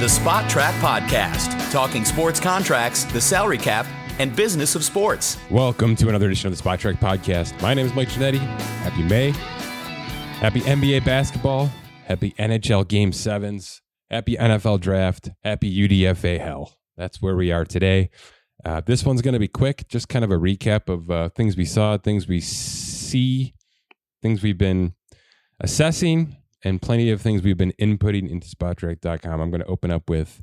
The Spotrac Podcast, talking sports contracts, the salary cap, and business of sports. Welcome to another edition of the Spotrac Podcast. My name is Mike Ginnitti. Happy May. Happy NBA basketball. Happy NHL Game 7s. Happy NFL Draft. Happy UDFA hell. That's where we are today. Uh, this one's going to be quick, just kind of a recap of uh, things we saw, things we see, things we've been assessing, and plenty of things we've been inputting into spotrac.com. I'm going to open up with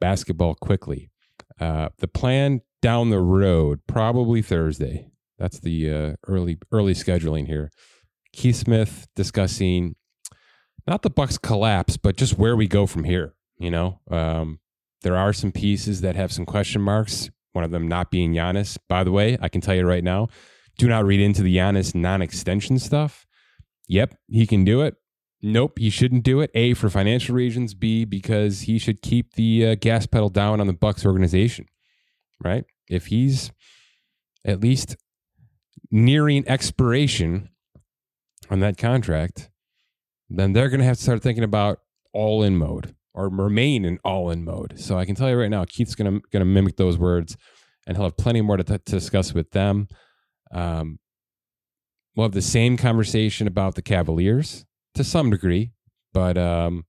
basketball quickly. Uh, the plan down the road, probably Thursday. That's the uh, early early scheduling here. Keith Smith discussing not the Bucks collapse, but just where we go from here. You know, um, there are some pieces that have some question marks. One of them not being Giannis. By the way, I can tell you right now, do not read into the Giannis non-extension stuff. Yep, he can do it. Nope, he shouldn't do it. A for financial reasons. B because he should keep the uh, gas pedal down on the Bucks organization. Right? If he's at least nearing expiration on that contract, then they're going to have to start thinking about all in mode or remain in all in mode. So I can tell you right now, Keith's going to going to mimic those words, and he'll have plenty more to, t- to discuss with them. Um, we'll have the same conversation about the Cavaliers to some degree, but um,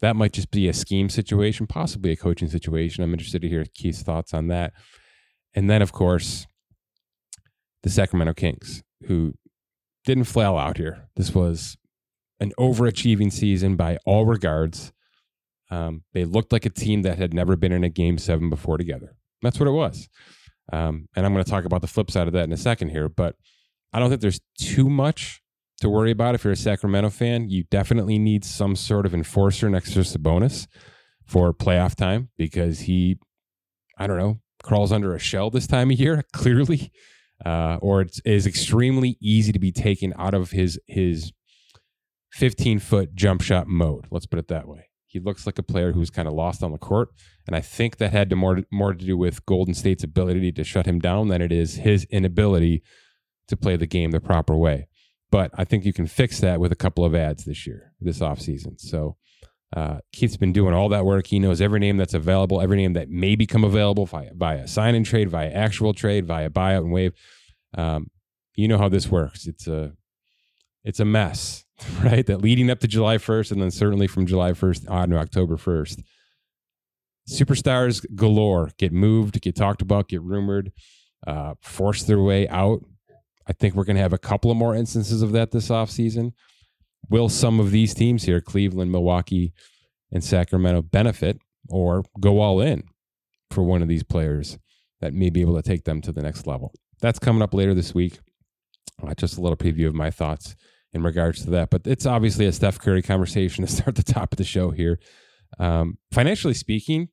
that might just be a scheme situation, possibly a coaching situation. I'm interested to hear Keith's thoughts on that. And then, of course, the Sacramento Kings, who didn't flail out here. This was an overachieving season by all regards. Um, they looked like a team that had never been in a game seven before together. That's what it was. Um, and I'm going to talk about the flip side of that in a second here, but I don't think there's too much to worry about if you're a Sacramento fan. You definitely need some sort of enforcer next to Sabonis for playoff time because he, I don't know, crawls under a shell this time of year, clearly, uh, or it is extremely easy to be taken out of his his 15 foot jump shot mode. Let's put it that way. He looks like a player who's kind of lost on the court, and I think that had to more more to do with Golden State's ability to shut him down than it is his inability to play the game the proper way. But I think you can fix that with a couple of ads this year, this offseason. So uh, Keith's been doing all that work. He knows every name that's available, every name that may become available via, via sign and trade, via actual trade, via buyout and wave. Um, you know how this works. It's a it's a mess, right? That leading up to July 1st and then certainly from July 1st on to October 1st. Superstars galore get moved, get talked about, get rumored, uh, force their way out. I think we're going to have a couple of more instances of that this offseason. Will some of these teams here, Cleveland, Milwaukee, and Sacramento, benefit or go all in for one of these players that may be able to take them to the next level? That's coming up later this week. Uh, just a little preview of my thoughts in regards to that. But it's obviously a Steph Curry conversation to start the top of the show here. Um, financially speaking,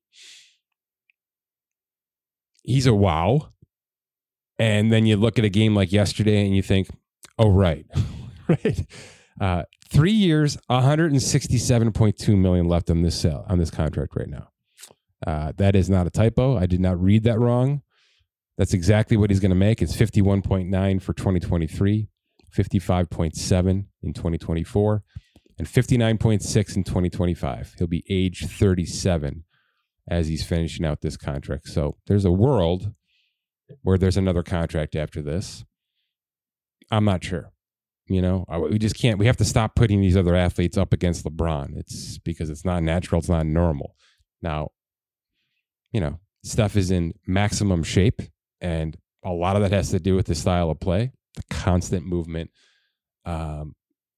he's a wow. And then you look at a game like yesterday and you think, oh, right, right. Uh, three years, 167.2 million left on this sale on this contract right now. Uh, that is not a typo. I did not read that wrong. That's exactly what he's going to make. It's 51.9 for 2023, 55.7 in 2024, and 59.6 in 2025. He'll be age 37 as he's finishing out this contract. So there's a world where there's another contract after this. I'm not sure. You know, we just can't. We have to stop putting these other athletes up against LeBron. It's because it's not natural. It's not normal. Now, you know, Steph is in maximum shape, and a lot of that has to do with the style of play, the constant movement. Um,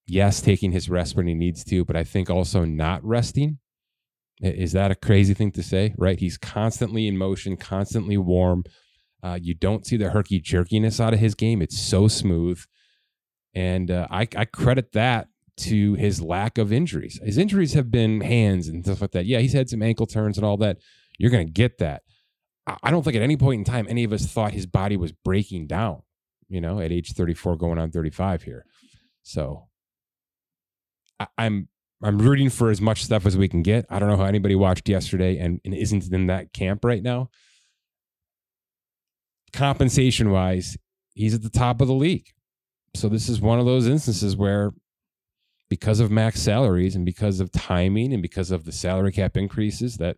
yes, taking his rest when he needs to, but I think also not resting. Is that a crazy thing to say? Right? He's constantly in motion, constantly warm. Uh, you don't see the herky jerkiness out of his game. It's so smooth. And uh, I, I credit that to his lack of injuries. His injuries have been hands and stuff like that. Yeah, he's had some ankle turns and all that. You're going to get that. I don't think at any point in time any of us thought his body was breaking down, you know, at age 34 going on 35 here. So I, I'm I'm rooting for as much stuff as we can get. I don't know how anybody watched yesterday and, and isn't in that camp right now. Compensation wise, he's at the top of the league. So this is one of those instances where because of max salaries and because of timing and because of the salary cap increases that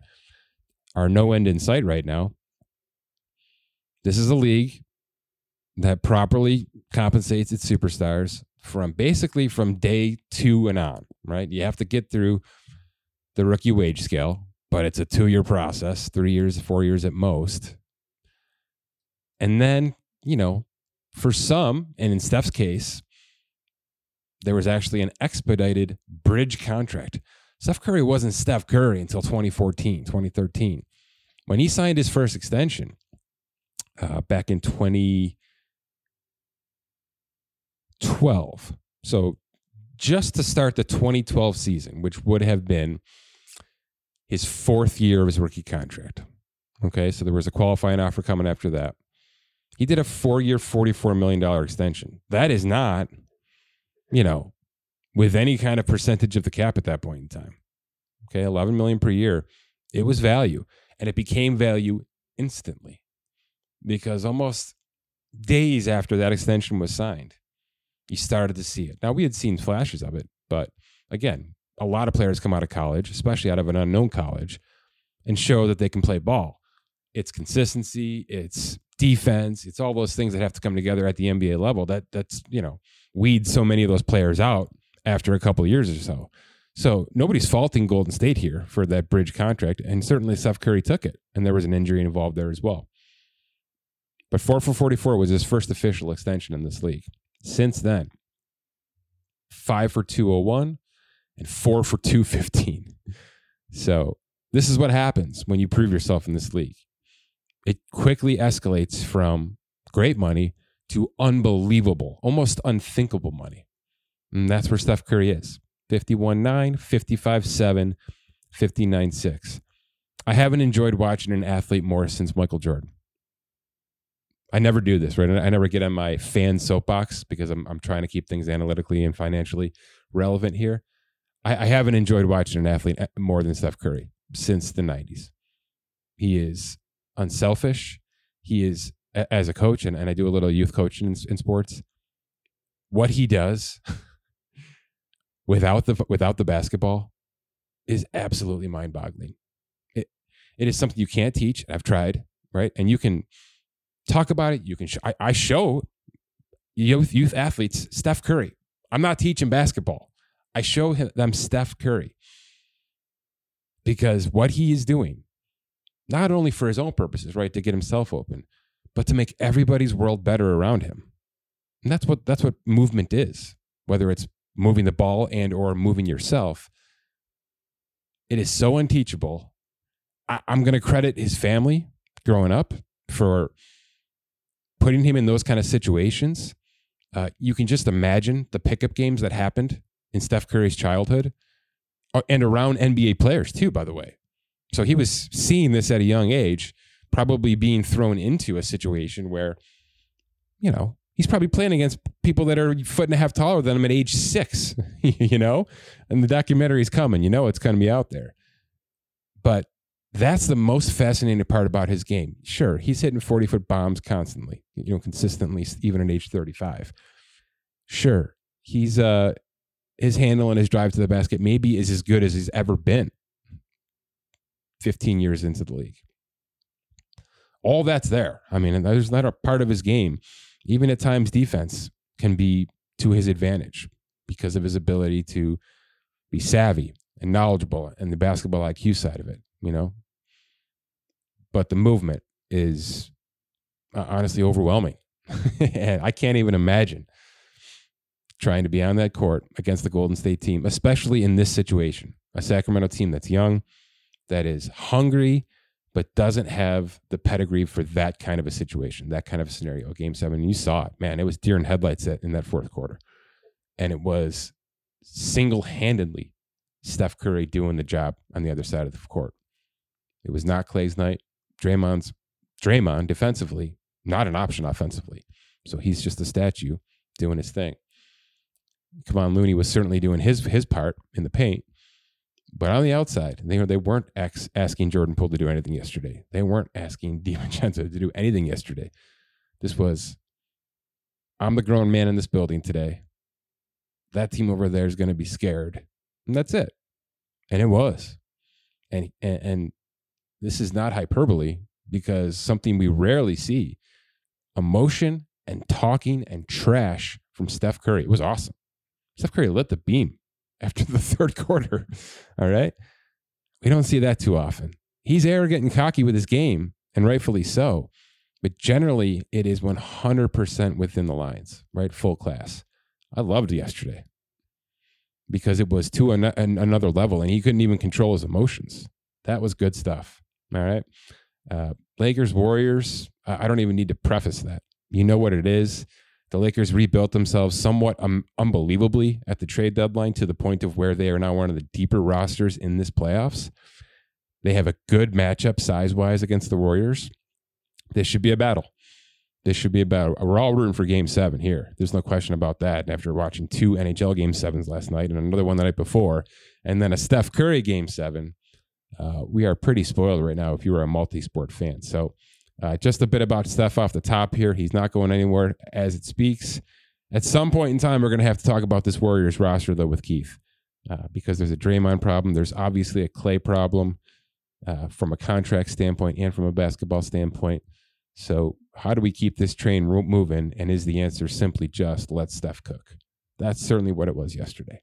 are no end in sight right now. This is a league that properly compensates its superstars from basically from day two and on, right? You have to get through the rookie wage scale, but it's a two year process, three years, four years at most. And then, you know, for some, and in Steph's case, there was actually an expedited bridge contract. Steph Curry wasn't Steph Curry until 2014, 2013. When he signed his first extension uh, back in 2012. So just to start the 2012 season, which would have been his fourth year of his rookie contract. Okay, so there was a qualifying offer coming after that. He did a four year, $44 million extension. That is not, you know, with any kind of percentage of the cap at that point in time. Okay, 11 million per year. It was value and it became value instantly because almost days after that extension was signed, you started to see it. Now, we had seen flashes of it, but again, a lot of players come out of college, especially out of an unknown college, and show that they can play ball. It's consistency, it's defense, it's all those things that have to come together at the NBA level. That that's you know weeds so many of those players out after a couple of years or so. So nobody's faulting Golden State here for that bridge contract, and certainly Steph Curry took it, and there was an injury involved there as well. But four for forty-four was his first official extension in this league. Since then, five for two hundred one, and four for two fifteen. So this is what happens when you prove yourself in this league. It quickly escalates from great money to unbelievable, almost unthinkable money. And that's where Steph Curry is 51 9, 55 7, 59 6. I haven't enjoyed watching an athlete more since Michael Jordan. I never do this, right? I never get on my fan soapbox because I'm, I'm trying to keep things analytically and financially relevant here. I, I haven't enjoyed watching an athlete eh, more than Steph Curry since the 90s. He is unselfish. He is, as a coach, and, and I do a little youth coaching in, in sports, what he does without the without the basketball is absolutely mind-boggling. It it is something you can't teach. I've tried, right? And you can talk about it. You can. Sh- I, I show youth youth athletes Steph Curry. I'm not teaching basketball. I show him, them Steph Curry because what he is doing, not only for his own purposes, right, to get himself open, but to make everybody's world better around him. And that's what that's what movement is. Whether it's moving the ball and or moving yourself it is so unteachable I, am going to credit his family growing up for putting him in those kind of situations uh, you can just imagine the pickup games that happened in steph curry's childhood uh, and around nba players too by the way so he was seeing this at a young age probably being thrown into a situation where you know he's probably playing against people that are foot and a half taller than him at age six, you know? And the documentary is coming, you know, it's going to be out there. But that's the most fascinating part about his game. Sure, he's hitting 40 foot bombs constantly, you know, consistently, even at age 35. Sure, he's, uh, his handle and his drive to the basket maybe is as good as he's ever been 15 years into the league. All that's there. I mean, there's not a part of his game even at times defense can be to his advantage because of his ability to be savvy and knowledgeable and the basketball IQ side of it, you know. But the movement is uh, honestly overwhelming. and I can't even imagine trying to be on that court against the Golden State team, especially in this situation. A Sacramento team that's young, that is hungry but doesn't have the pedigree for that kind of a situation, that kind of a scenario. Game seven, you saw it, man. It was deer in headlights in that fourth quarter, and it was single handedly Steph Curry doing the job on the other side of the court. It was not Clay's night. Draymond's Draymond defensively, not an option offensively. So he's just a statue doing his thing. Kevon Looney was certainly doing his his part in the paint, but on the outside, they, they weren't ex- asking Jordan Poole to do anything yesterday. They weren't asking DiVincenzo to do anything yesterday. This was, I'm the grown man in this building today. that team over there is going to be scared. And that's it. And it was. And, and, and this is not hyperbole because something we rarely see emotion and talking and trash from Steph Curry. It was awesome. Steph Curry lit the beam after the third quarter. All right. We don't see that too often. He's arrogant and cocky with his game, and rightfully so. But generally, it is 100% within the lines, right? Full class. I loved yesterday because it was to an, an, another level and he couldn't even control his emotions. That was good stuff. All right. Uh, Lakers, Warriors, I don't even need to preface that. You know what it is. The Lakers rebuilt themselves somewhat um, unbelievably at the trade deadline to the point of where they are now one of the deeper rosters in this playoffs. They have a good matchup size wise against the Warriors. This should be a battle. This should be a battle. We're all rooting for game seven here. There's no question about that. After watching two NHL game sevens last night and another one the night before, and then a Steph Curry game seven, uh, we are pretty spoiled right now if you are a multi sport fan. So uh, just a bit about Steph off the top here. He's not going anywhere as it speaks. At some point in time, we're going to have to talk about this Warriors roster, though, with Keith, uh, because there's a Draymond problem. There's obviously a Clay problem uh, from a contract standpoint and from a basketball standpoint. So, how do we keep this train moving? And is the answer simply just let Steph cook? That's certainly what it was yesterday.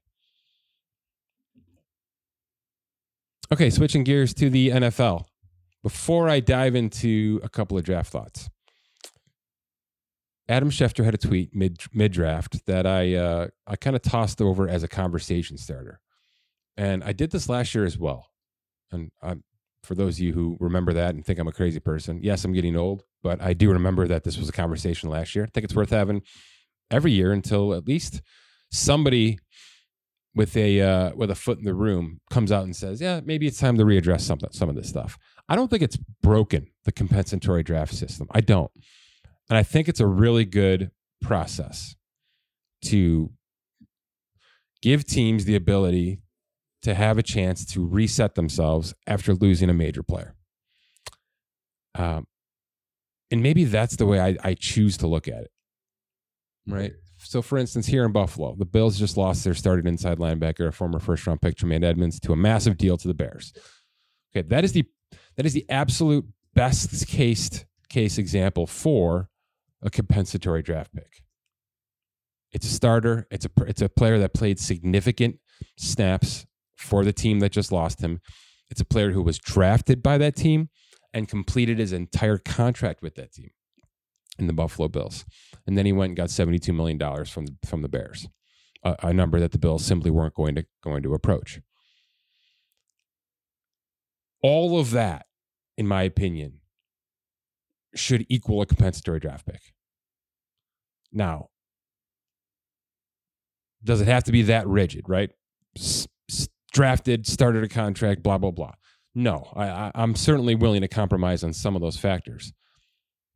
Okay, switching gears to the NFL before I dive into a couple of draft thoughts, Adam Schefter had a tweet mid mid draft that I uh, I kind of tossed over as a conversation starter, and I did this last year as well. And I'm, for those of you who remember that and think I'm a crazy person, yes, I'm getting old, but I do remember that this was a conversation last year. I think it's worth having every year until at least somebody with a uh, with a foot in the room comes out and says, "Yeah, maybe it's time to readdress some some of this stuff." I don't think it's broken the compensatory draft system. I don't, and I think it's a really good process to give teams the ability to have a chance to reset themselves after losing a major player. Um, and maybe that's the way I, I choose to look at it. Right. So, for instance, here in Buffalo, the Bills just lost their starting inside linebacker, a former first round pick, Tremaine Edmunds, to a massive deal to the Bears. Okay, that is the that is the absolute best case case example for a compensatory draft pick. It's a starter. It's a it's a player that played significant snaps for the team that just lost him. It's a player who was drafted by that team and completed his entire contract with that team in the Buffalo Bills. And then he went and got $72 million from, from the Bears, a, a number that the Bills simply weren't going to, going to approach. All of that, in my opinion, should equal a compensatory draft pick. Now, does it have to be that rigid, right? S- drafted, started a contract, blah, blah, blah. No, I, I'm certainly willing to compromise on some of those factors.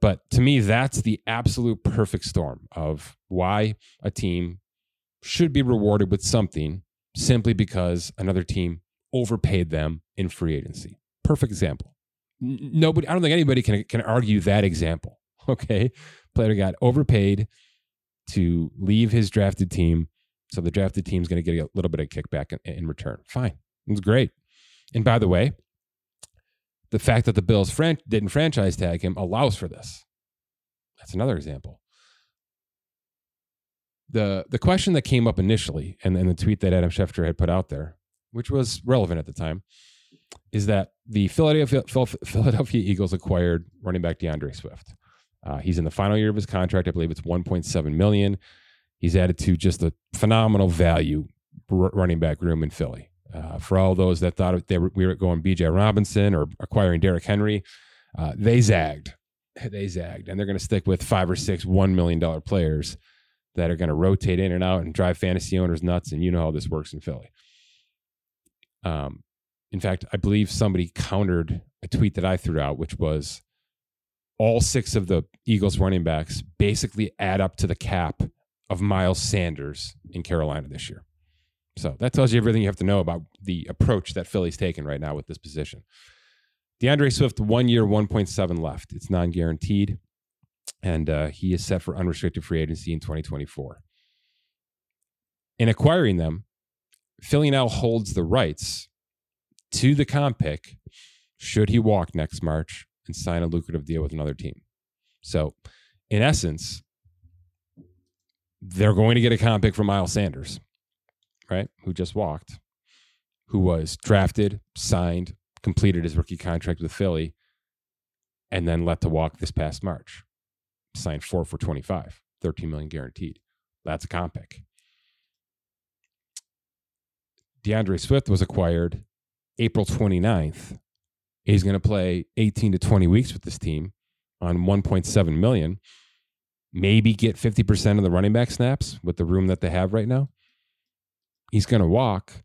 But to me, that's the absolute perfect storm of why a team should be rewarded with something simply because another team overpaid them in free agency. Perfect example. Nobody, I don't think anybody can can argue that example. Okay, player got overpaid to leave his drafted team, so the drafted team is going to get a little bit of kickback in, in return. Fine, it's great. And by the way, the fact that the Bills fran- didn't franchise tag him allows for this. That's another example. The the question that came up initially, and, and the tweet that Adam Schefter had put out there, which was relevant at the time, is that the Philadelphia, Philadelphia Eagles acquired running back D'Andre Swift. Uh, he's in the final year of his contract. I believe it's 1.7 million. He's added to just a phenomenal value running back room in Philly. Uh, for all those that thought were, we were going Bijan Robinson or acquiring Derrick Henry, uh, they zagged. They zagged. And they're going to stick with five or six $1 million players that are going to rotate in and out and drive fantasy owners nuts. And you know how this works in Philly. Um, in fact, I believe somebody countered a tweet that I threw out, which was all six of the Eagles running backs basically add up to the cap of Miles Sanders in Carolina this year. So that tells you everything you have to know about the approach that Philly's taken right now with this position. D'Andre Swift, one year, 1.7 left. It's non guaranteed. And uh, he is set for unrestricted free agency in 2024. In acquiring them, Philly now holds the rights to the comp pick should he walk next March and sign a lucrative deal with another team. So, in essence, they're going to get a comp pick from Miles Sanders, right? Who just walked, who was drafted, signed, completed his rookie contract with Philly, and then let to walk this past March. Signed four for 25, 13 million guaranteed. That's a comp pick. D'Andre Swift was acquired April 29th. He's going to play 18 to 20 weeks with this team on 1.7 million. Maybe get 50% of the running back snaps with the room that they have right now. He's going to walk.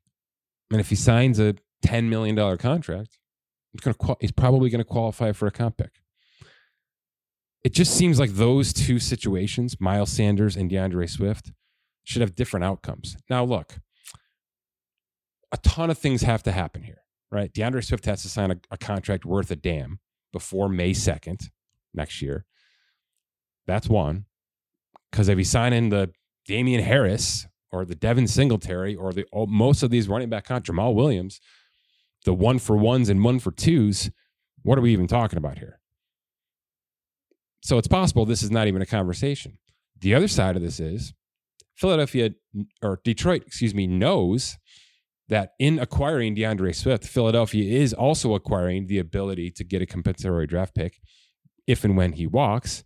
And if he signs a $10 million contract, he's, going to, he's probably going to qualify for a comp pick. It just seems like those two situations, Miles Sanders and D'Andre Swift, should have different outcomes. Now, look, a ton of things have to happen here, right? D'Andre Swift has to sign a, a contract worth a damn before May 2nd next year. That's one. Because if he's signing the Damien Harris or the Devin Singletary or the most of these running back contracts, Jamaal Williams, the one for ones and one for twos, what are we even talking about here? So it's possible this is not even a conversation. The other side of this is Philadelphia or Detroit, excuse me, knows that in acquiring D'Andre Swift, Philadelphia is also acquiring the ability to get a compensatory draft pick if and when he walks.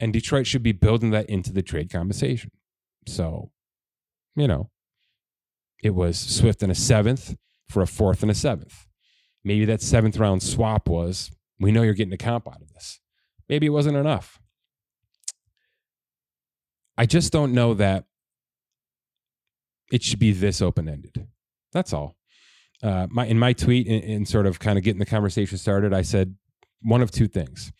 And Detroit should be building that into the trade compensation. So, you know, it was Swift and a seventh for a fourth and a seventh. Maybe that seventh round swap was we know you're getting a comp out of this. Maybe it wasn't enough. I just don't know that it should be this open ended. That's all. Uh, my in my tweet, in, in sort of kind of getting the conversation started, I said one of two things: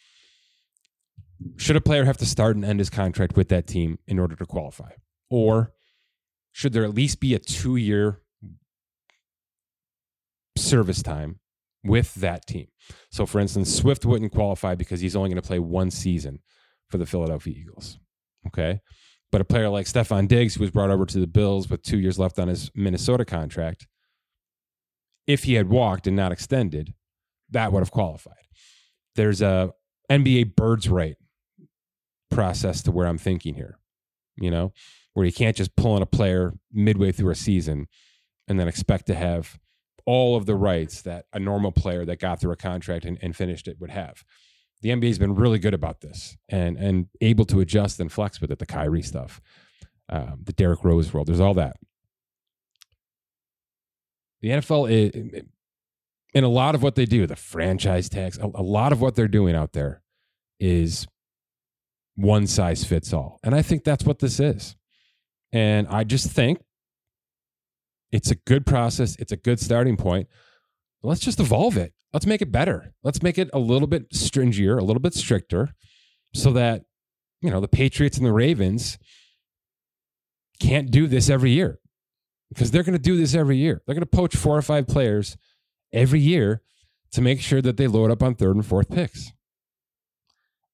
should a player have to start and end his contract with that team in order to qualify, or should there at least be a two-year service time with that team? So, for instance, Swift wouldn't qualify because he's only going to play one season for the Philadelphia Eagles. Okay. But a player like Stefon Diggs, who was brought over to the Bills with two years left on his Minnesota contract, if he had walked and not extended, that would have qualified. There's a NBA birds right process to where I'm thinking here, you know, where you can't just pull in a player midway through a season and then expect to have all of the rights that a normal player that got through a contract and, and finished it would have the NBA has been really good about this and and able to adjust and flex with it. The Kyrie stuff, um, the Derrick Rose world, there's all that. The NFL, is, in a lot of what they do, the franchise tax, a, a lot of what they're doing out there is one size fits all, and I think that's what this is. And I just think it's a good process. It's a good starting point. Let's just evolve it let's make it better. Let's make it a little bit stringier, a little bit stricter, so that you know the Patriots and the Ravens can't do this every year because they're going to do this every year. They're going to poach four or five players every year to make sure that they load up on third and fourth picks.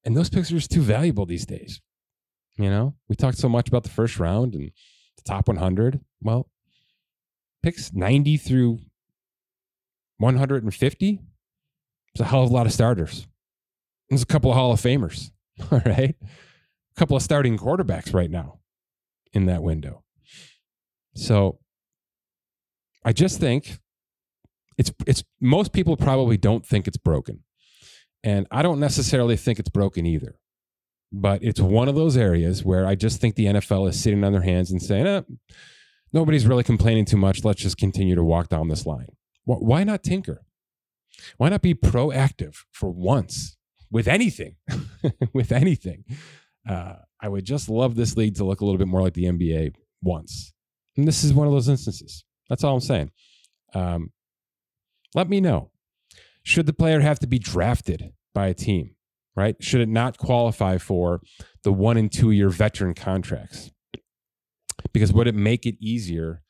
And those picks are just too valuable these days. You know, we talked so much about the first round and the top 100. Well, picks 90 through 150. It's a hell of a lot of starters. There's a couple of Hall of Famers. All right. A couple of starting quarterbacks right now in that window. So I just think it's it's most people probably don't think it's broken. And I don't necessarily think it's broken either. But it's one of those areas where I just think the NFL is sitting on their hands and saying, eh, nobody's really complaining too much. Let's just continue to walk down this line. Why not tinker? Why not be proactive for once with anything? with anything. Uh, I would just love this league to look a little bit more like the NBA once. And this is one of those instances. That's all I'm saying. Um, let me know. Should the player have to be drafted by a team, right? Should it not qualify for the one and two year veteran contracts? Because would it make it easier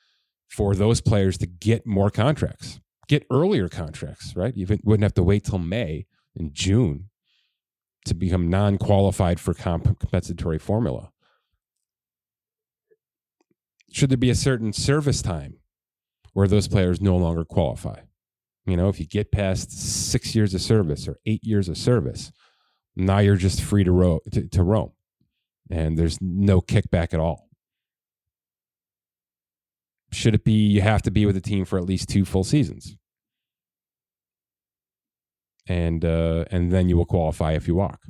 for those players to get more contracts? Get earlier contracts, right? You wouldn't have to wait till May and June to become non-qualified for compensatory formula. should there be a certain service time where those players no longer qualify? You know, if you get past six years of service or eight years of service, now you're just free to, ro- to, to roam and there's no kickback at all. Should it be you have to be with the team for at least two full seasons? And uh, and then you will qualify if you walk.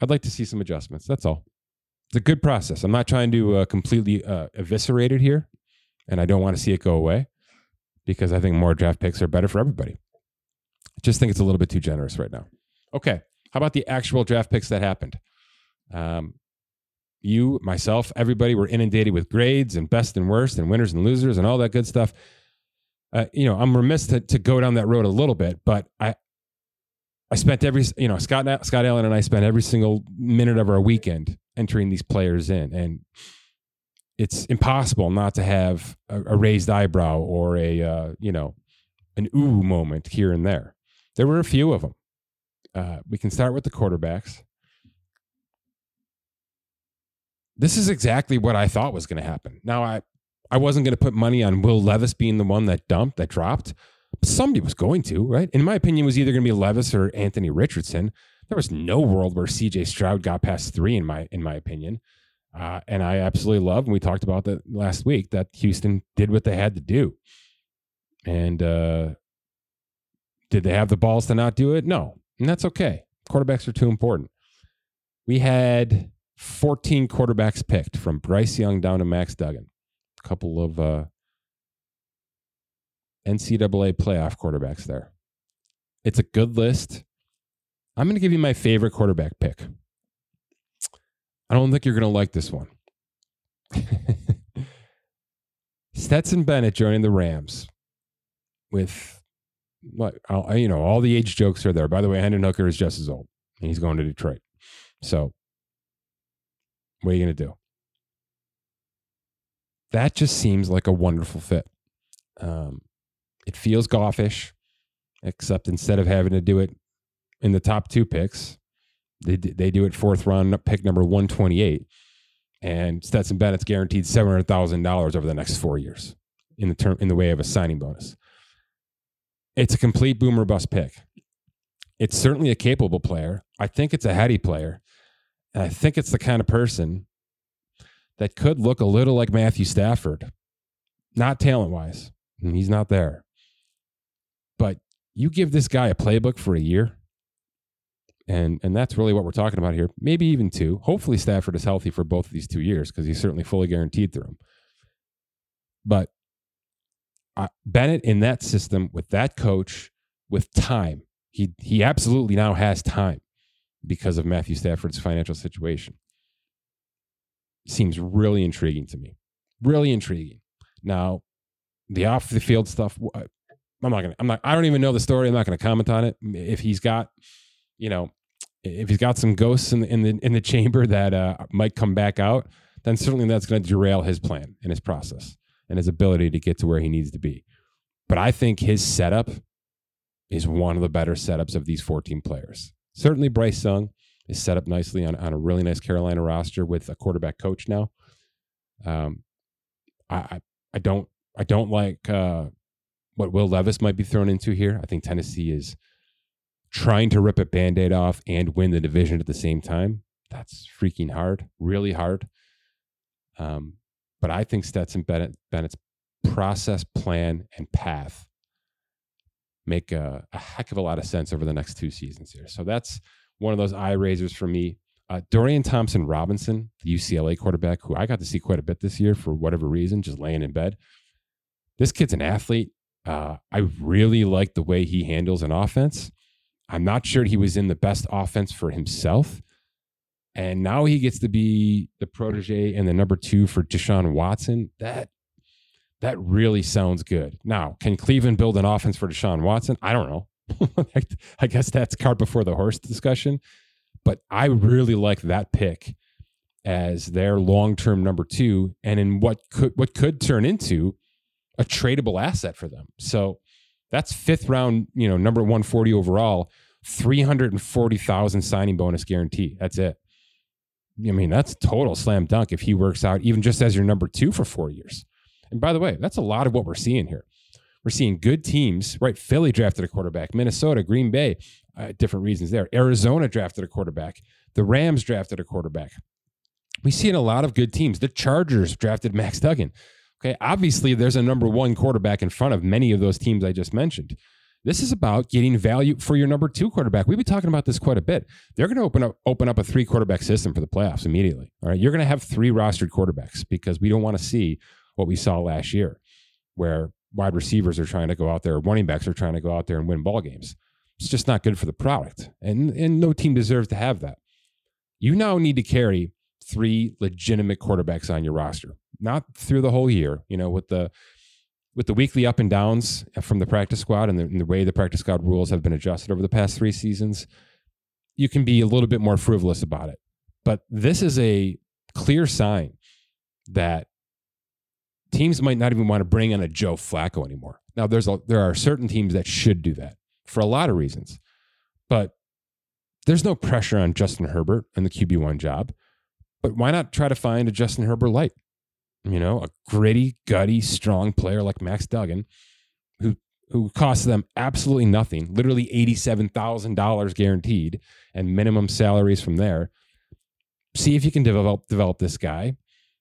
I'd like to see some adjustments. That's all. It's a good process. I'm not trying to uh, completely uh, eviscerate it here, and I don't want to see it go away because I think more draft picks are better for everybody. I just think it's a little bit too generous right now. Okay, how about the actual draft picks that happened? Um, you, myself, everybody were inundated with grades and best and worst and winners and losers and all that good stuff. Uh, you know, I'm remiss to, to go down that road a little bit, but I, I spent every, you know, Scott, Scott Allen and I spent every single minute of our weekend entering these players in, and it's impossible not to have a, a raised eyebrow or a, uh, you know, an ooh moment here and there. There were a few of them. Uh, we can start with the quarterbacks. This is exactly what I thought was going to happen. Now, I, I wasn't going to put money on Will Levis being the one that dumped, that dropped. Somebody was going to, right? In my opinion, was either going to be Levis or Anthony Richardson. There was no world where CJ Stroud got past three, in my in my opinion. Uh, and I absolutely love, and we talked about that last week, that Houston did what they had to do. And uh, did they have the balls to not do it? No. And that's okay. Quarterbacks are too important. We had 14 quarterbacks picked from Bryce Young down to Max Duggan. A couple of uh, NCAA playoff quarterbacks there. It's a good list. I'm going to give you my favorite quarterback pick. I don't think you're going to like this one. Stetson Bennett joining the Rams with what you know, all the age jokes are there. By the way, Hendon Hooker is just as old. and He's going to Detroit. So what are you going to do? That just seems like a wonderful fit. Um, it feels golfish, except instead of having to do it in the top two picks, they they do it fourth round pick number one twenty eight, and Stetson Bennett's guaranteed seven hundred thousand dollars over the next four years in the term in the way of a signing bonus. It's a complete boomer bust pick. It's certainly a capable player. I think it's a heady player. And I think it's the kind of person that could look a little like Matthew Stafford, not talent wise. He's not there. But you give this guy a playbook for a year, and and that's really what we're talking about here. Maybe even two. Hopefully Stafford is healthy for both of these two years because he's certainly fully guaranteed through them. But uh, Bennett in that system with that coach with time, he he absolutely now has time because of Matthew Stafford's financial situation. Seems really intriguing to me. Really intriguing. Now, the off the field stuff, I'm not gonna. I'm not. I don't even know the story. I'm not gonna comment on it. If he's got, you know, if he's got some ghosts in the in the in the chamber that uh, might come back out, then certainly that's going to derail his plan and his process and his ability to get to where he needs to be. But I think his setup is one of the better setups of these 14 players certainly Bryce Young is set up nicely on, on a really nice Carolina roster with a quarterback coach now. Um, I, I don't I don't like uh, what Will Levis might be thrown into here. I think Tennessee is trying to rip a band-aid off and win the division at the same time. That's freaking hard, really hard. Um, but I think Stetson Bennett, Bennett's process, plan, and path make a, a, heck of a lot of sense over the next two seasons here. So that's one of those eye raisers for me. Uh, Dorian Thompson Robinson, the UCLA quarterback, who I got to see quite a bit this year for whatever reason, just laying in bed. This kid's an athlete. Uh, I really like the way he handles an offense. I'm not sure he was in the best offense for himself. And now he gets to be the protege and the number two for Deshaun Watson. That that really sounds good. Now, can Cleveland build an offense for Deshaun Watson? I don't know. I guess that's cart before the horse discussion. But I really like that pick as their long-term number two, and in what could what could turn into a tradable asset for them. So that's fifth round, you know, number 140 overall, 340,000 signing bonus guarantee. That's it. I mean, that's total slam dunk if he works out even just as your number two for four years. And by the way, that's a lot of what we're seeing here. We're seeing good teams, right? Philly drafted a quarterback, Minnesota, Green Bay, uh, different reasons there. Arizona drafted a quarterback, the Rams drafted a quarterback. We see in a lot of good teams. The Chargers drafted Max Duggan. Okay, obviously there's a number one quarterback in front of many of those teams I just mentioned. This is about getting value for your number two quarterback. We've been talking about this quite a bit. They're going to open up open up a three quarterback system for the playoffs immediately. All right, you're going to have three rostered quarterbacks because we don't want to see what we saw last year, where wide receivers are trying to go out there, running backs are trying to go out there and win ball games. It's just not good for the product, and and no team deserves to have that. You now need to carry three legitimate quarterbacks on your roster, not through the whole year. You know, with the with the weekly up and downs from the practice squad and the, and the, way the practice squad rules have been adjusted over the past three seasons, you can be a little bit more frivolous about it. But this is a clear sign that teams might not even want to bring in a Joe Flacco anymore. Now, there's a, there are certain teams that should do that for a lot of reasons, but there's no pressure on Justin Herbert and the QB one job. But why not try to find a Justin Herbert light? you know, a gritty, gutty, strong player like Max Duggan, who who costs them absolutely nothing, literally eighty-seven thousand dollars guaranteed, and minimum salaries from there. See if you can develop develop this guy.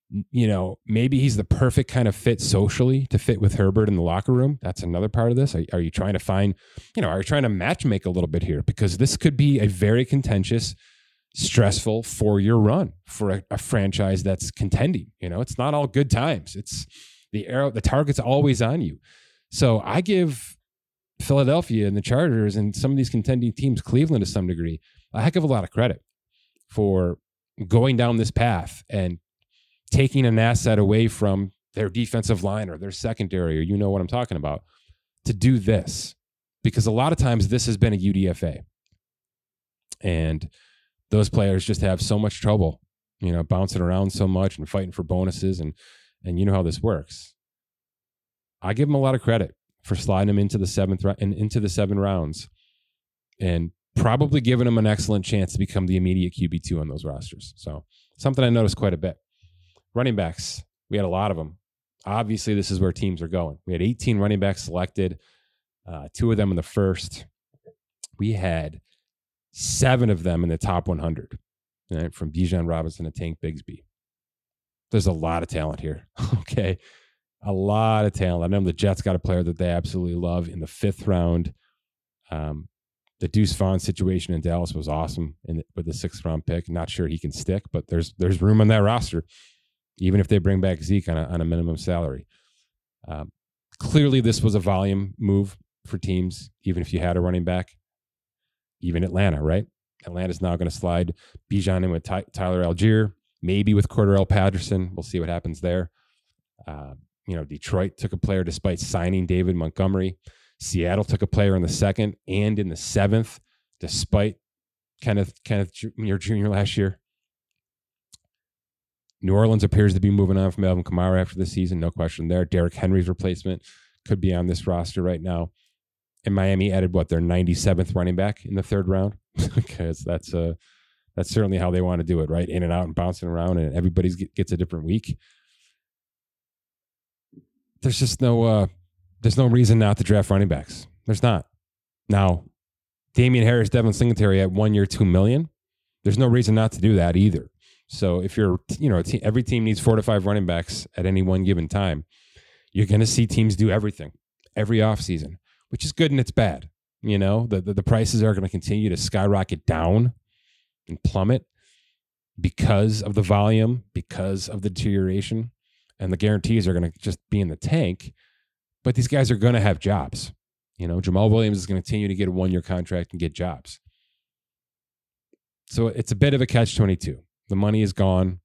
You know, maybe he's the perfect kind of fit socially to fit with Herbert in the locker room. That's another part of this. Are, are you trying to find, you know, are you trying to match make a little bit here? Because this could be a very contentious stressful four year run for a, a, franchise that's contending. You know, it's not all good times. It's the arrow, the target's always on you. So I give Philadelphia and the Chargers and some of these contending teams, Cleveland to some degree, a heck of a lot of credit for going down this path and taking an asset away from their defensive line or their secondary, or you know what I'm talking about, to do this. Because a lot of times this has been a UDFA. And those players just have so much trouble, you know, bouncing around so much and fighting for bonuses and and you know how this works. I give them a lot of credit for sliding them into the seventh round and into the seven rounds, and probably giving them an excellent chance to become the immediate QB two on those rosters. So something I noticed quite a bit. Running backs, we had a lot of them. Obviously, this is where teams are going. We had 18 running backs selected, uh, two of them in the first. We had seven of them in the top 100, right? from Bijan Robinson to Tank Bigsby. There's a lot of talent here. okay. A lot of talent. I know the Jets got a player that they absolutely love in the fifth round. Um, the Deuce Vaughn situation in Dallas was awesome in the, with the sixth round pick. Not sure he can stick, but there's there's room on that roster, even if they bring back Zeke on a, on a minimum salary. Um, clearly, this was a volume move for teams, even if you had a running back even Atlanta, right? Atlanta's now going to slide Bijan in with Ty- Tyler Allgeier, maybe with Cordarrelle Patterson. We'll see what happens there. Uh, you know, Detroit took a player despite signing David Montgomery. Seattle took a player in the second and in the seventh, despite Kenneth Kenneth junior last year. New Orleans appears to be moving on from Alvin Kamara after the season, no question there. Derrick Henry's replacement could be on this roster right now and Miami added what their 97th running back in the third round because that's uh that's certainly how they want to do it, right? In and out and bouncing around, and everybody gets a different week. There's just no uh there's no reason not to draft running backs. There's not. Now, Damien Harris, Devin Singletary at one year, two million. There's no reason not to do that either. So if you're, you know, every team needs four to five running backs at any one given time. You're going to see teams do everything every offseason which is good and it's bad. You know, the, the, the prices are going to continue to skyrocket down and plummet because of the volume, because of the deterioration, and the guarantees are going to just be in the tank. But these guys are going to have jobs. You know, Jamaal Williams is going to continue to get a one year contract and get jobs. So it's a bit of a catch 22. The money is gone,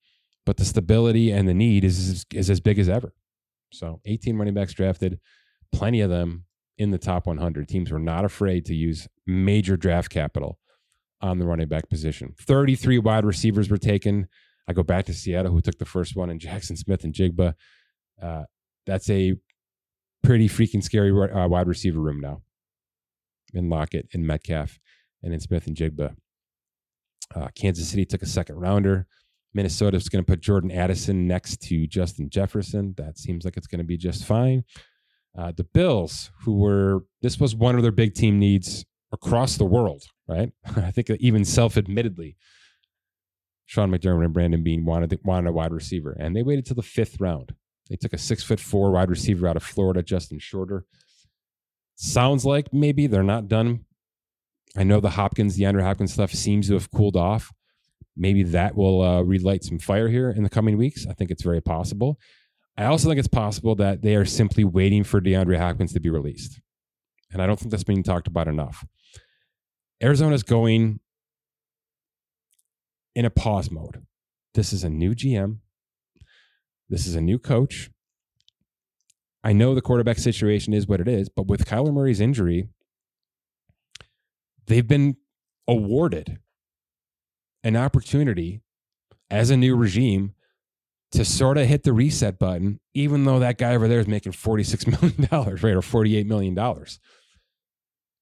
but the stability and the need is, is as big as ever. So 18 running backs drafted, plenty of them in the top 100. Teams were not afraid to use major draft capital on the running back position. 33 wide receivers were taken. I go back to Seattle, who took the first one, and Jackson Smith-Njigba. Uh, that's a pretty freaking scary uh, wide receiver room now. In Lockett, in Metcalf, and in Smith-Njigba. Uh, Kansas City took a second rounder. Minnesota's going to put Jordan Addison next to Justin Jefferson. That seems like it's going to be just fine. Uh, the Bills, who were, this was one of their big team needs across the world, right? I think even self admittedly, Sean McDermott and Brandon Beane wanted, wanted a wide receiver, and they waited till the fifth round. They took a six foot four wide receiver out of Florida, Justin Shorter. Sounds like maybe they're not done. I know the Hopkins, the DeAndre Hopkins stuff seems to have cooled off. Maybe that will uh, relight some fire here in the coming weeks. I think it's very possible. I also think it's possible that they are simply waiting for DeAndre Hopkins to be released. And I don't think that's being talked about enough. Arizona's going in a pause mode. This is a new GM. This is a new coach. I know the quarterback situation is what it is, but with Kyler Murray's injury, they've been awarded an opportunity as a new regime to sort of hit the reset button, even though that guy over there is making $46 million, right? Or $48 million.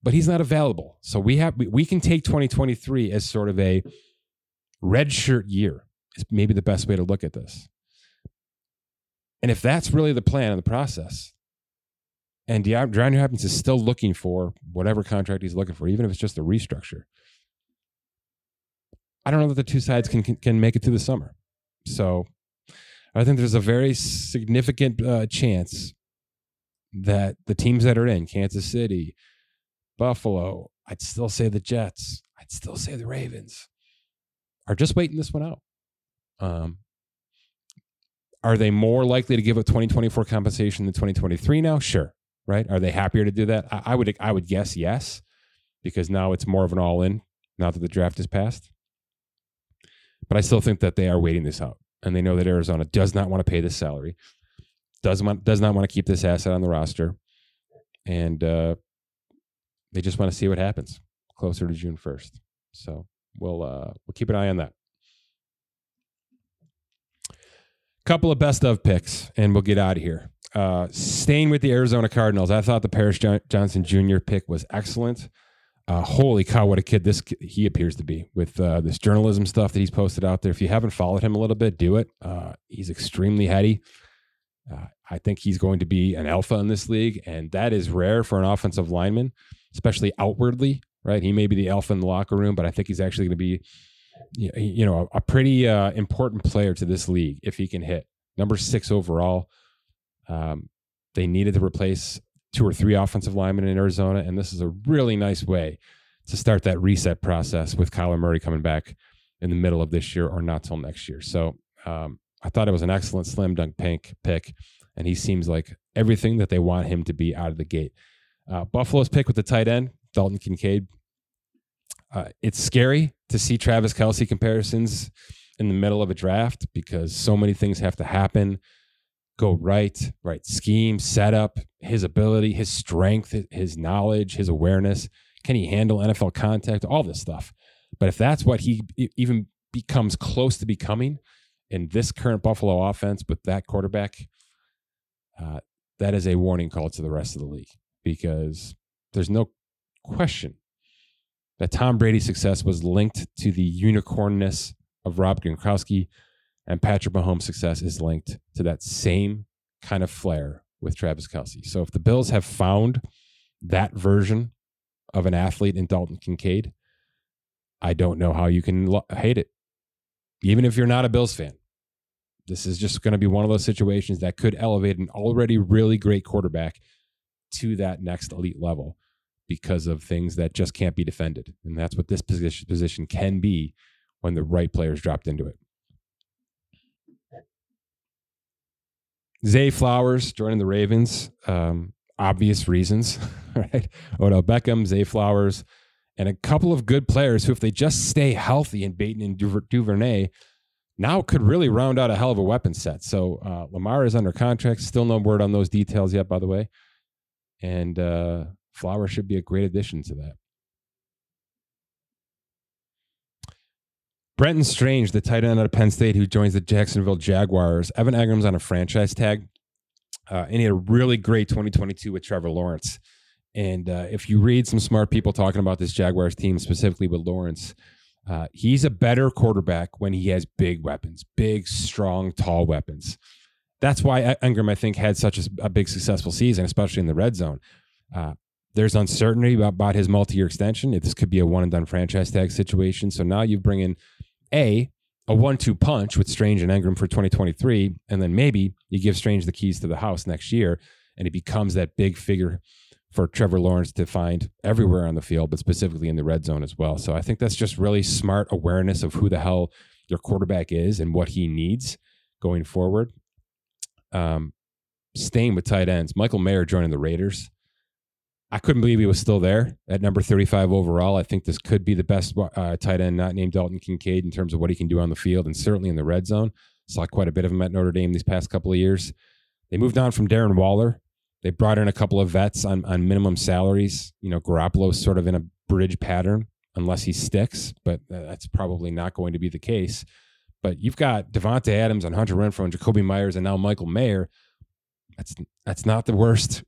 But he's not available. So we have we can take 2023 as sort of a red shirt year, is maybe the best way to look at this. And if that's really the plan and the process, and DeAndre Hopkins is still looking for whatever contract he's looking for, even if it's just a restructure, I don't know that the two sides can, can, can make it through the summer. So I think there's a very significant uh, chance that the teams that are in Kansas City, Buffalo, I'd still say the Jets, I'd still say the Ravens, are just waiting this one out. Um, are they more likely to give a 2024 compensation than 2023 now? Sure. Right. Are they happier to do that? I, I would I would guess yes, because now it's more of an all in now that the draft is passed. But I still think that they are waiting this out, and they know that Arizona does not want to pay this salary, does want does not want to keep this asset on the roster, and uh, they just want to see what happens closer to June first. So we'll uh, we'll keep an eye on that. Couple of best of picks, and we'll get out of here. Uh, staying with the Arizona Cardinals, I thought the Paris Johnson Jr. pick was excellent. Uh, holy cow, what a kid this he appears to be with uh, this journalism stuff that he's posted out there. If you haven't followed him a little bit, do it. Uh, he's extremely heady. Uh, I think he's going to be an alpha in this league, and that is rare for an offensive lineman, especially outwardly. Right? He may be the alpha in the locker room, but I think he's actually going to be, you know, a, pretty uh, important player to this league if he can hit number six overall. Um, they needed to replace two or three offensive linemen in Arizona, and this is a really nice way to start that reset process with Kyler Murray coming back in the middle of this year or not till next year. So um, I thought it was an excellent slam dunk pink pick, and he seems like everything that they want him to be out of the gate. Uh, Buffalo's pick with the tight end, Dalton Kincaid. Uh, it's scary to see Travis Kelce comparisons in the middle of a draft because so many things have to happen go right, right scheme, setup, his ability, his strength, his knowledge, his awareness. Can he handle NFL contact? All this stuff. But if that's what he even becomes close to becoming in this current Buffalo offense with that quarterback, uh, that is a warning call to the rest of the league because there's no question that Tom Brady's success was linked to the unicornness of Rob Gronkowski and Patrick Mahomes' success is linked to that same kind of flair with Travis Kelce. So if the Bills have found that version of an athlete in Dalton Kincaid, I don't know how you can lo- hate it. Even if you're not a Bills fan, this is just going to be one of those situations that could elevate an already really great quarterback to that next elite level because of things that just can't be defended. And that's what this position, position can be when the right players dropped into it. Zay Flowers joining the Ravens, um, obvious reasons, right? Odell Beckham, Zay Flowers, and a couple of good players who, if they just stay healthy in Bateman and Duvernay, now could really round out a hell of a weapon set. So uh, Lamar is under contract. Still no word on those details yet, by the way. And uh, Flowers should be a great addition to that. Brenton Strange, the tight end out of Penn State, who joins the Jacksonville Jaguars. Evan Engram's on a franchise tag, uh, and he had a really great 2022 with Trevor Lawrence. And uh, if you read some smart people talking about this Jaguars team, specifically with Lawrence, Uh, he's a better quarterback when he has big weapons, big, strong, tall weapons. That's why Engram, I think, had such a, a big successful season, especially in the red zone. Uh, there's uncertainty about, about his multi-year extension. If this could be a one and done franchise tag situation, so now you bring in a a one-two punch with Strange and Engram for 2023, and then maybe you give Strange the keys to the house next year, and he becomes that big figure for Trevor Lawrence to find everywhere on the field, but specifically in the red zone as well. So I think that's just really smart awareness of who the hell your quarterback is and what he needs going forward. Um, staying with tight ends, Michael Mayer joining the Raiders. I couldn't believe he was still there at number 35 overall. I think this could be the best uh, tight end not named Dalton Kincaid in terms of what he can do on the field and certainly in the red zone. Saw quite a bit of him at Notre Dame these past couple of years. They moved on from Darren Waller. They brought in a couple of vets on, on minimum salaries. You know, Garoppolo's sort of in a bridge pattern unless he sticks, but that's probably not going to be the case. But you've got Davante Adams and Hunter Renfrow and Jakobi Meyers and now Michael Mayer. That's that's not the worst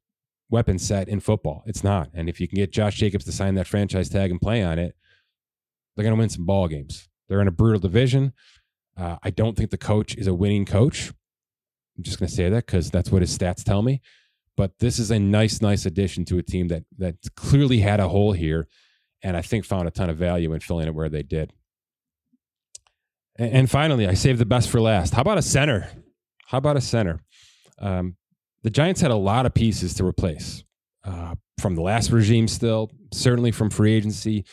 weapon set in football. It's not. And if you can get Josh Jacobs to sign that franchise tag and play on it, they're going to win some ball games. They're in a brutal division. Uh, I don't think the coach is a winning coach. I'm just going to say that because that's what his stats tell me. But this is a nice, nice addition to a team that that clearly had a hole here, and I think found a ton of value in filling it where they did. And, and finally, I saved the best for last. How about a center? How about a center? Um, the Giants had a lot of pieces to replace uh, from the last regime, still certainly from free agency,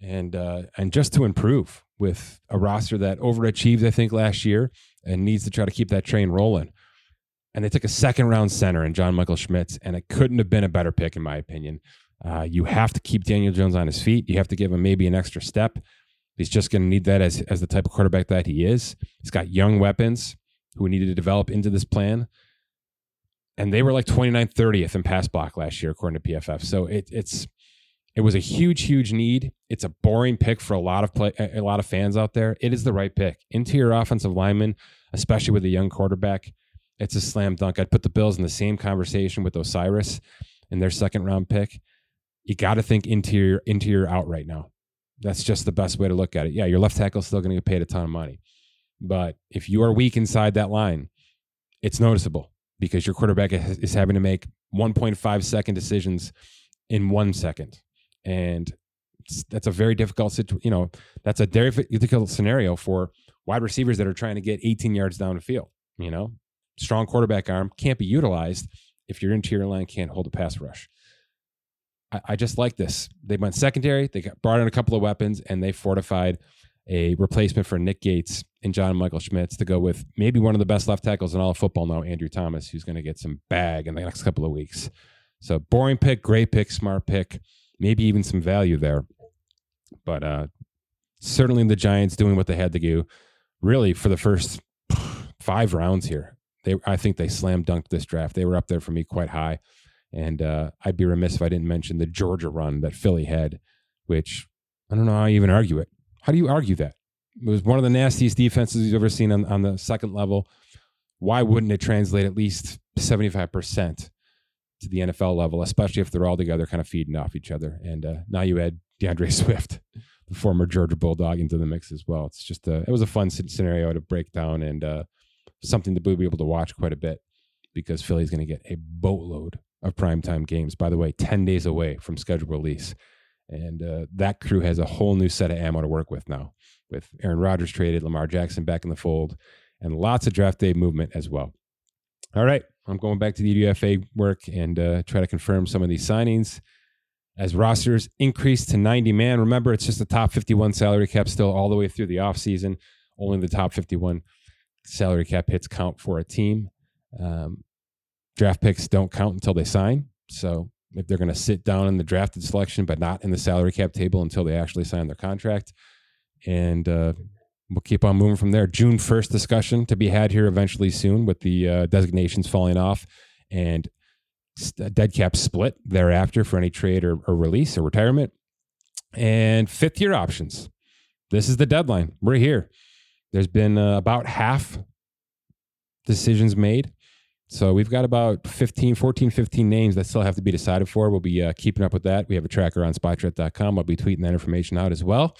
and uh, and just to improve with a roster that overachieved, I think, last year and needs to try to keep that train rolling. And they took a second round center in John Michael Schmitz, and it couldn't have been a better pick, in my opinion. Uh, you have to keep Daniel Jones on his feet. You have to give him maybe an extra step. He's just going to need that as, as the type of quarterback that he is. He's got young weapons who needed to develop into this plan and they were like 29th, 30th in pass block last year, according to PFF. So it, it's it was a huge, huge need. It's a boring pick for a lot of play, a lot of fans out there. It is the right pick. Interior offensive lineman, especially with a young quarterback, it's a slam dunk. I'd put the Bills in the same conversation with O'Cyrus in their second round pick. You got to think interior interior out right now. That's just the best way to look at it. Yeah, your left tackle is still going to get paid a ton of money, but if you are weak inside that line, it's noticeable because your quarterback is having to make 1.5 second decisions in one second. And that's a very difficult situation. You know, that's a very difficult scenario for wide receivers that are trying to get 18 yards down the field. You know, strong quarterback arm can't be utilized if your interior line can't hold a pass rush. I, I just like this. They went secondary. They got, brought in a couple of weapons and they fortified a replacement for Nick Gates and John Michael Schmitz to go with maybe one of the best left tackles in all of football now, Andrew Thomas, who's going to get some bag in the next couple of weeks. So boring pick, great pick, smart pick, maybe even some value there. But uh, certainly the Giants doing what they had to do, really for the first five rounds here. They, I think they slam dunked this draft. They were up there for me quite high, and uh, I'd be remiss if I didn't mention the Georgia run that Philly had, which I don't know how I even argue it. How do you argue that? It was one of the nastiest defenses you've ever seen on, on the second level. Why wouldn't it translate at least 75% to the NFL level, especially if they're all together kind of feeding off each other? And uh, now you add D'Andre Swift, the former Georgia Bulldog, into the mix as well. It's just a, it was a fun scenario to break down and uh, something to be able to watch quite a bit because Philly's going to get a boatload of primetime games. By the way, 10 days away from schedule release. And uh, that crew has a whole new set of ammo to work with now, with Aaron Rodgers traded, Lamar Jackson back in the fold, and lots of draft day movement as well. All right, I'm going back to the UDFA work and uh, try to confirm some of these signings as rosters increase to 90 man. Remember, it's just the top 51 salary cap still all the way through the offseason. Only the top 51 salary cap hits count for a team. Um, draft picks don't count until they sign. So if they're going to sit down in the drafted selection, but not in the salary cap table until they actually sign their contract. And uh, we'll keep on moving from there. June 1st discussion to be had here eventually soon with the uh, designations falling off and dead cap split thereafter for any trade or, or release or retirement. And fifth year options. This is the deadline. We're here. There's been uh, about half decisions made so we've got about 15, 14, 15 names that still have to be decided for. We'll be uh, keeping up with that. We have a tracker on spotrac.com. I'll be tweeting that information out as well.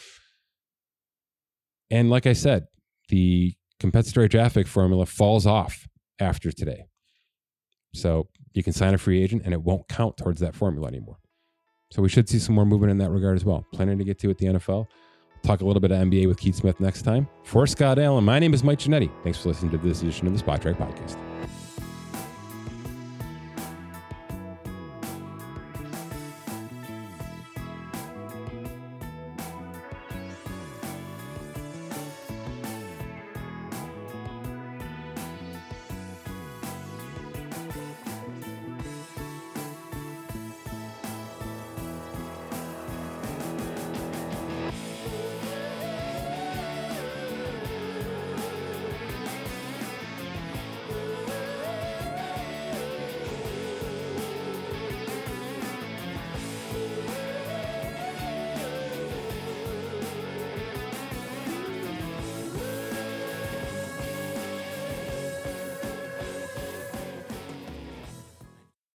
And like I said, the compensatory traffic formula falls off after today. So you can sign a free agent and it won't count towards that formula anymore. So we should see some more movement in that regard as well. Planning to get to at the NFL. Talk a little bit of NBA with Keith Smith next time. For Scott Allen, my name is Mike Ginnitti. Thanks for listening to this edition of the Spotrac Podcast.